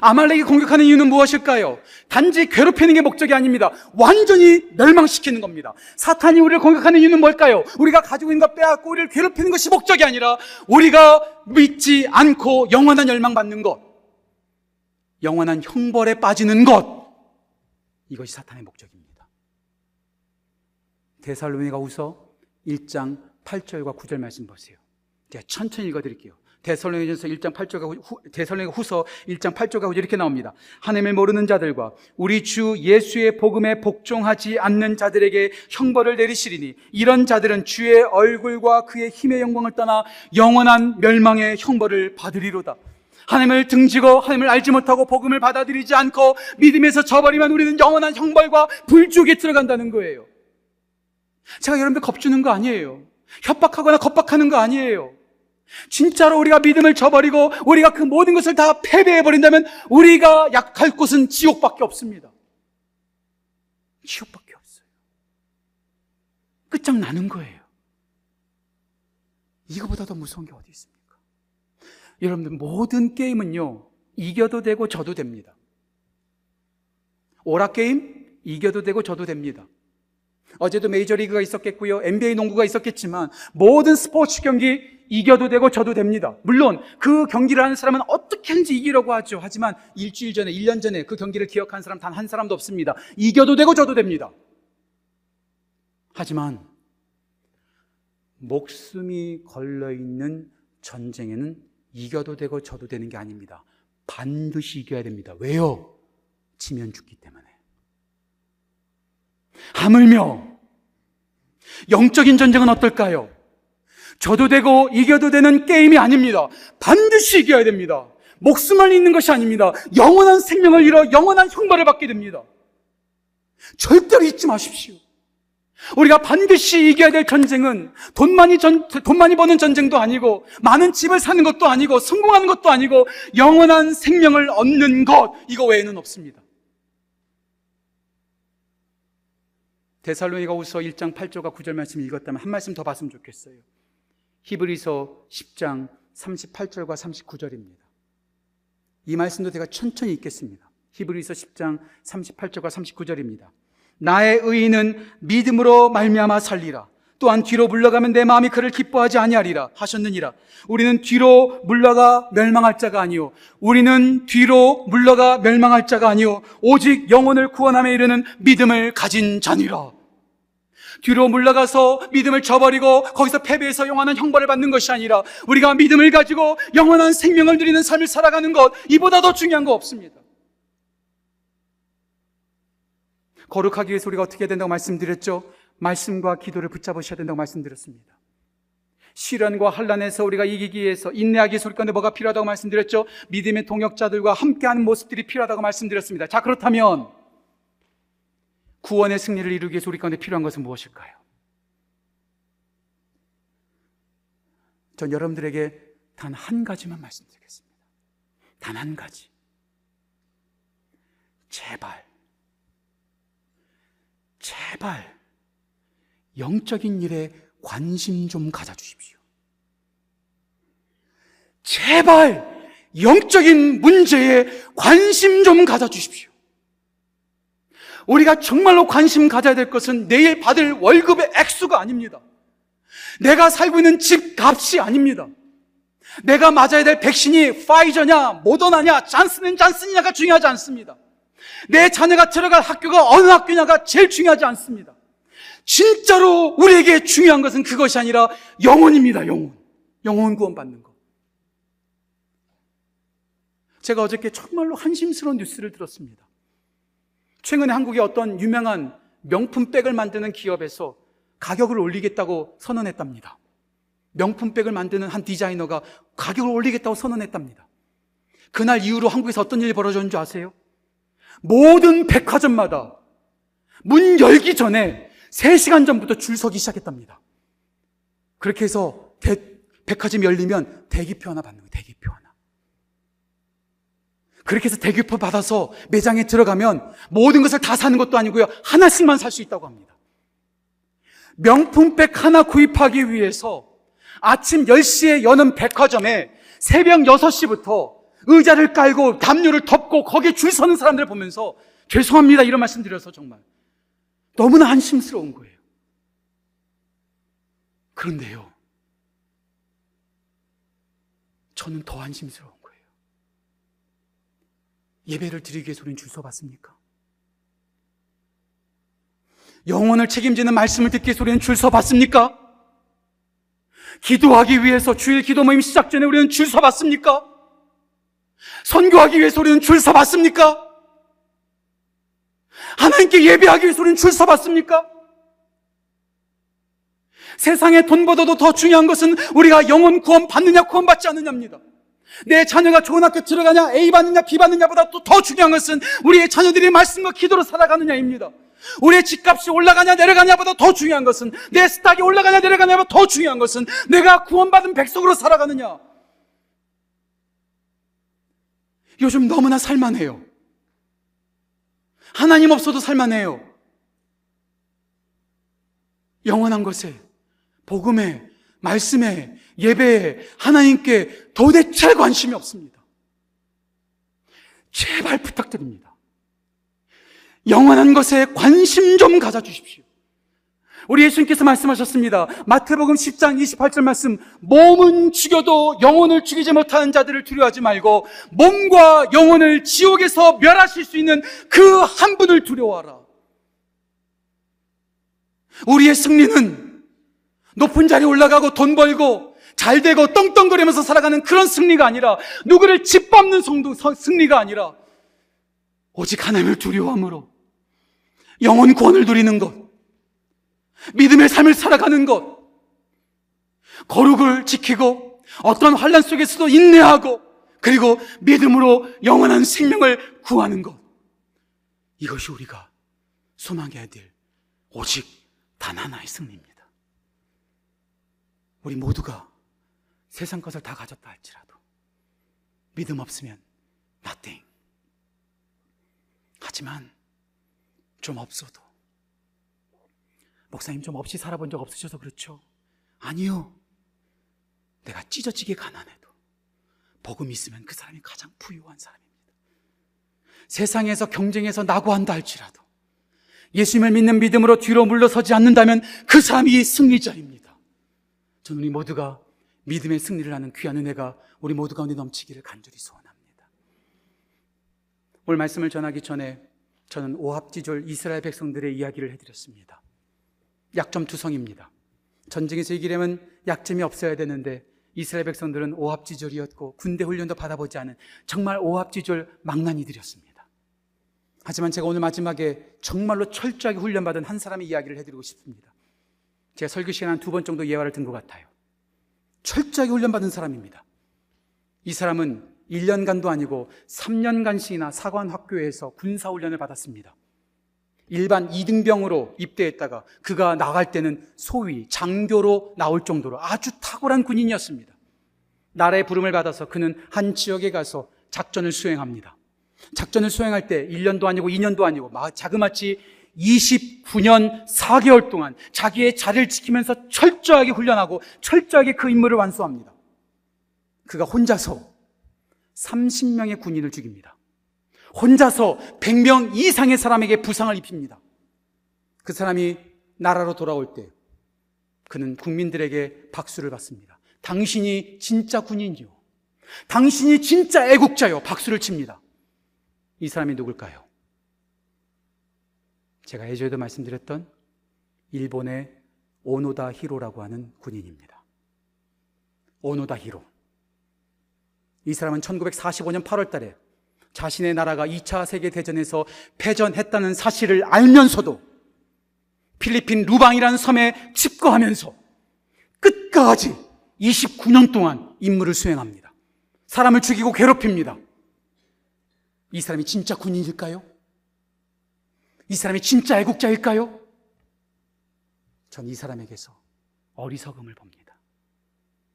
아말렉이 공격하는 이유는 무엇일까요? 단지 괴롭히는 게 목적이 아닙니다. 완전히 멸망시키는 겁니다. 사탄이 우리를 공격하는 이유는 뭘까요? 우리가 가지고 있는 것 빼앗고 우리를 괴롭히는 것이 목적이 아니라 우리가 믿지 않고 영원한 열망받는 것, 영원한 형벌에 빠지는 것, 이것이 사탄의 목적입니다. 데살로니가 우서 1장 8절과 9절 말씀 보세요. 제가 천천히 읽어드릴게요. 데살로니가전서 1장 8절과 후, 데살로니가 후서 1장 8절과 9절 이렇게 나옵니다. 하나님을 모르는 자들과 우리 주 예수의 복음에 복종하지 않는 자들에게 형벌을 내리시리니 이런 자들은 주의 얼굴과 그의 힘의 영광을 떠나 영원한 멸망의 형벌을 받으리로다. 하나님을 등지고 하나님을 알지 못하고 복음을 받아들이지 않고 믿음에서 저버리면 우리는 영원한 형벌과 불쪽에 들어간다는 거예요. 제가 여러분들 겁주는 거 아니에요. 협박하거나 겁박하는 거 아니에요. 진짜로 우리가 믿음을 저버리고 우리가 그 모든 것을 다 패배해버린다면 우리가 약할 곳은 지옥밖에 없습니다. 지옥밖에 없어요. 끝장나는 거예요. 이거보다 더 무서운 게 어디 있습니까? 여러분들 모든 게임은요, 이겨도 되고 져도 됩니다. 오락게임, 이겨도 되고 져도 됩니다. 어제도 메이저리그가 있었겠고요. NBA 농구가 있었겠지만 모든 스포츠 경기 이겨도 되고 져도 됩니다. 물론 그 경기를 하는 사람은 어떻게든지 이기려고 하죠. 하지만 일주일 전에, 1년 전에 그 경기를 기억한 사람 단 한 사람도 없습니다. 이겨도 되고 져도 됩니다. 하지만 목숨이 걸려 있는 전쟁에는 이겨도 되고 져도 되는 게 아닙니다. 반드시 이겨야 됩니다. 왜요? 지면 죽기 때문에. 하물며 영적인 전쟁은 어떨까요? 져도 되고 이겨도 되는 게임이 아닙니다. 반드시 이겨야 됩니다. 목숨만 있는 것이 아닙니다. 영원한 생명을 잃어 영원한 형벌을 받게 됩니다. 절대로 잊지 마십시오. 우리가 반드시 이겨야 될 전쟁은 돈 많이 전, 돈 많이 버는 전쟁도 아니고 많은 집을 사는 것도 아니고 성공하는 것도 아니고 영원한 생명을 얻는 것 이거 외에는 없습니다. 데살로니가 우서 1장 8절과 9절 말씀 읽었다면 한 말씀 더 봤으면 좋겠어요. 히브리서 10장 38절과 39절입니다. 이 말씀도 제가 천천히 읽겠습니다. 히브리서 10장 38절과 39절입니다. 나의 의인은 믿음으로 말미암아 살리라. 또한 뒤로 물러가면 내 마음이 그를 기뻐하지 아니하리라 하셨느니라. 우리는 뒤로 물러가 멸망할 자가 아니요. 우리는 뒤로 물러가 멸망할 자가 아니요. 오직 영혼을 구원함에 이르는 믿음을 가진 자니라. 뒤로 물러가서 믿음을 저버리고 거기서 패배해서 영원한 형벌을 받는 것이 아니라 우리가 믿음을 가지고 영원한 생명을 누리는 삶을 살아가는 것 이보다 더 중요한 거 없습니다. 거룩하기 위해서 우리가 어떻게 해야 된다고 말씀드렸죠? 말씀과 기도를 붙잡으셔야 된다고 말씀드렸습니다. 시련과 환란에서 우리가 이기기 위해서 인내하기 우리 가운데 뭐가 필요하다고 말씀드렸죠? 믿음의 동역자들과 함께하는 모습들이 필요하다고 말씀드렸습니다. 자 그렇다면 구원의 승리를 이루기 위해서 우리 가운데 필요한 것은 무엇일까요? 전 여러분들에게 단 한 가지만 말씀드리겠습니다. 단 한 가지. 제발, 제발, 영적인 일에 관심 좀 가져주십시오. 제발, 영적인 문제에 관심 좀 가져주십시오. 우리가 정말로 관심 가져야 될 것은 내일 받을 월급의 액수가 아닙니다. 내가 살고 있는 집 값이 아닙니다. 내가 맞아야 될 백신이 파이저냐, 모더나냐, 잔스는 잔슨이냐가 중요하지 않습니다. 내 자녀가 들어갈 학교가 어느 학교냐가 제일 중요하지 않습니다. 진짜로 우리에게 중요한 것은 그것이 아니라 영혼입니다, 영혼. 영혼 구원받는 것. 제가 어저께 정말로 한심스러운 뉴스를 들었습니다. 최근에 한국의 어떤 유명한 명품 백을 만드는 기업에서 가격을 올리겠다고 선언했답니다. 명품 백을 만드는 한 디자이너가 가격을 올리겠다고 선언했답니다. 그날 이후로 한국에서 어떤 일이 벌어졌는 줄 아세요? 모든 백화점마다 문 열기 전에 3시간 전부터 줄 서기 시작했답니다. 그렇게 해서 대- 백화점이 열리면 대기표 하나 받는 거예요. 대기표. 그렇게 해서 대기표 받아서 매장에 들어가면 모든 것을 다 사는 것도 아니고요. 하나씩만 살 수 있다고 합니다. 명품백 하나 구입하기 위해서 아침 10시에 여는 백화점에 새벽 6시부터 의자를 깔고 담요를 덮고 거기에 줄 서는 사람들을 보면서 죄송합니다. 이런 말씀 드려서 정말 너무나 안심스러운 거예요. 그런데요. 저는 더 거예요. 예배를 드리기 위해서 우리는 줄 서봤습니까? 영혼을 책임지는 말씀을 듣기 위해서 우리는 줄 서봤습니까? 기도하기 위해서 주일 기도 모임 시작 전에 우리는 줄 서봤습니까? 선교하기 위해서 우리는 줄 서봤습니까? 하나님께 예배하기 위해서 우리는 줄 서봤습니까? 세상에 돈보다도 더 중요한 것은 우리가 영혼 구원 받느냐 구원 받지 않느냐입니다. 내 자녀가 좋은 학교 들어가냐 A 받느냐 B 받느냐보다 또 더 중요한 것은 우리의 자녀들이 말씀과 기도로 살아가느냐입니다. 우리의 집값이 올라가냐 내려가냐보다 더 중요한 것은 내 스탁이 올라가냐 내려가냐보다 더 중요한 것은 내가 구원받은 백성으로 살아가느냐. 요즘 너무나 살만해요. 하나님 없어도 살만해요. 영원한 것에, 복음에, 말씀에, 예배에, 하나님께 도대체 관심이 없습니다. 제발 부탁드립니다. 영원한 것에 관심 좀 가져주십시오. 우리 예수님께서 말씀하셨습니다. 마태복음 10장 28절 말씀. 몸은 죽여도 영혼을 죽이지 못하는 자들을 두려워하지 말고 몸과 영혼을 지옥에서 멸하실 수 있는 그 한 분을 두려워하라. 우리의 승리는 높은 자리에 올라가고 돈 벌고 잘 되고 떵떵거리면서 살아가는 그런 승리가 아니라 누구를 짓밟는 성도, 서- 승리가 아니라 오직 하나님을 두려워함으로 영혼 구원을 누리는 것 믿음의 삶을 살아가는 것, 거룩을 지키고 어떤 환란 속에서도 인내하고 그리고 믿음으로 영원한 생명을 구하는 것. 이것이 우리가 소망해야 될 오직 단 하나의 승리입니다. 우리 모두가 세상 것을 다 가졌다 할지라도 믿음 없으면 nothing. 하지만 좀 없어도 목사님 좀 없이 살아본 적 없으셔서 그렇죠? 아니요. 내가 찢어지게 가난해도 복음이 있으면 그 사람이 가장 부유한 사람입니다. 세상에서 경쟁에서 낙오한다 할지라도 예수님을 믿는 믿음으로 뒤로 물러서지 않는다면 그 사람이 승리자입니다. 저는 우리 모두가 믿음의 승리를 하는 귀한 은혜가 우리 모두 가운데 넘치기를 간절히 소원합니다. 오늘 말씀을 전하기 전에 저는 오합지졸 이스라엘 백성들의 이야기를 해드렸습니다. 약점 투성입니다. 전쟁에서 이기려면 약점이 없어야 되는데 이스라엘 백성들은 오합지졸이었고 군대 훈련도 받아보지 않은 정말 오합지졸 망나니들이었습니다. 하지만 제가 오늘 마지막에 정말로 철저하게 훈련받은 한 사람의 이야기를 해드리고 싶습니다. 제가 설교 시간 한 두 번 정도 예화를 든 것 같아요. 철저하게 훈련받은 사람입니다. 이 사람은 1년간도 아니고 3년간씩이나 사관학교에서 군사훈련을 받았습니다. 일반 2등병으로 입대했다가 그가 나갈 때는 소위 장교로 나올 정도로 아주 탁월한 군인이었습니다. 나라의 부름을 받아서 그는 한 지역에 가서 작전을 수행합니다. 작전을 수행할 때 1년도 아니고 2년도 아니고 마- 자그마치 29년 4개월 동안 자기의 자리를 지키면서 철저하게 훈련하고 철저하게 그 임무를 완수합니다. 그가 혼자서 30명의 군인을 죽입니다. 혼자서 100명 이상의 사람에게 부상을 입힙니다. 그 사람이 나라로 돌아올 때 그는 국민들에게 박수를 받습니다. 당신이 진짜 군인이요. 당신이 진짜 애국자요. 박수를 칩니다. 이 사람이 누굴까요? 제가 예전에도 말씀드렸던 일본의 오노다 히로라고 하는 군인입니다. 오노다 히로. 이 사람은 1945년 8월 달에 자신의 나라가 2차 세계대전에서 패전했다는 사실을 알면서도 필리핀 루방이라는 섬에 집거하면서 끝까지 29년 동안 임무를 수행합니다. 사람을 죽이고 괴롭힙니다. 이 사람이 진짜 군인일까요? 이 사람이 진짜 애국자일까요? 전 이 사람에게서 어리석음을 봅니다.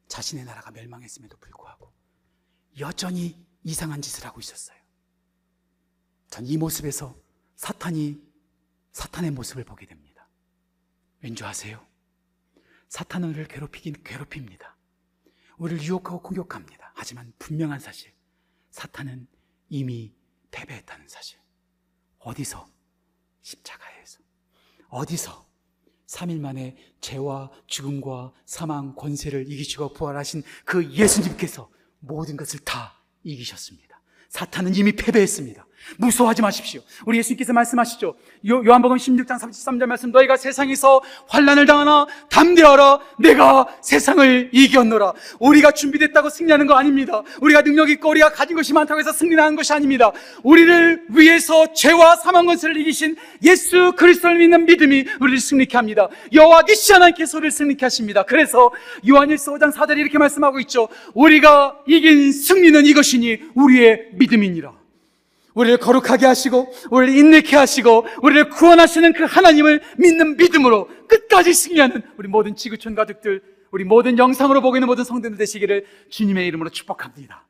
자신의 나라가 멸망했음에도 불구하고 여전히 이상한 짓을 하고 있었어요. 전 이 모습에서 사탄이 사탄의 모습을 보게 됩니다. 왠지 아세요? 사탄은 우리를 괴롭히긴 괴롭힙니다. 우리를 유혹하고 공격합니다. 하지만 분명한 사실, 사탄은 이미 패배했다는 사실. 어디서? 십자가에서. 어디서? 3일 만에 죄와 죽음과 사망, 권세를 이기시고 부활하신 그 예수님께서 모든 것을 다 이기셨습니다. 사탄은 이미 패배했습니다. 무서워하지 마십시오. 우리 예수님께서 말씀하시죠. 요, 요한복음 16장 33절 말씀 너희가 세상에서 환란을 당하나 담대하라 내가 세상을 이겼노라. 우리가 준비됐다고 승리하는 거 아닙니다. 우리가 능력 있고 우리가 가진 것이 많다고 해서 승리하는 것이 아닙니다. 우리를 위해서 죄와 사망 권세를 이기신 예수 그리스도를 믿는 믿음이 우리를 승리케 합니다. 여호와 계시 하나님께서 우리를 승리케 하십니다. 그래서 요한일서 5장 4절에 이렇게 말씀하고 있죠. 우리가 이긴 승리는 이것이니 우리의 믿음이니라. 우리를 거룩하게 하시고 우리를 인내케 하시고 우리를 구원하시는 그 하나님을 믿는 믿음으로 끝까지 승리하는 우리 모든 지구촌 가족들 우리 모든 영상으로 보고 있는 모든 성도들 되시기를 주님의 이름으로 축복합니다.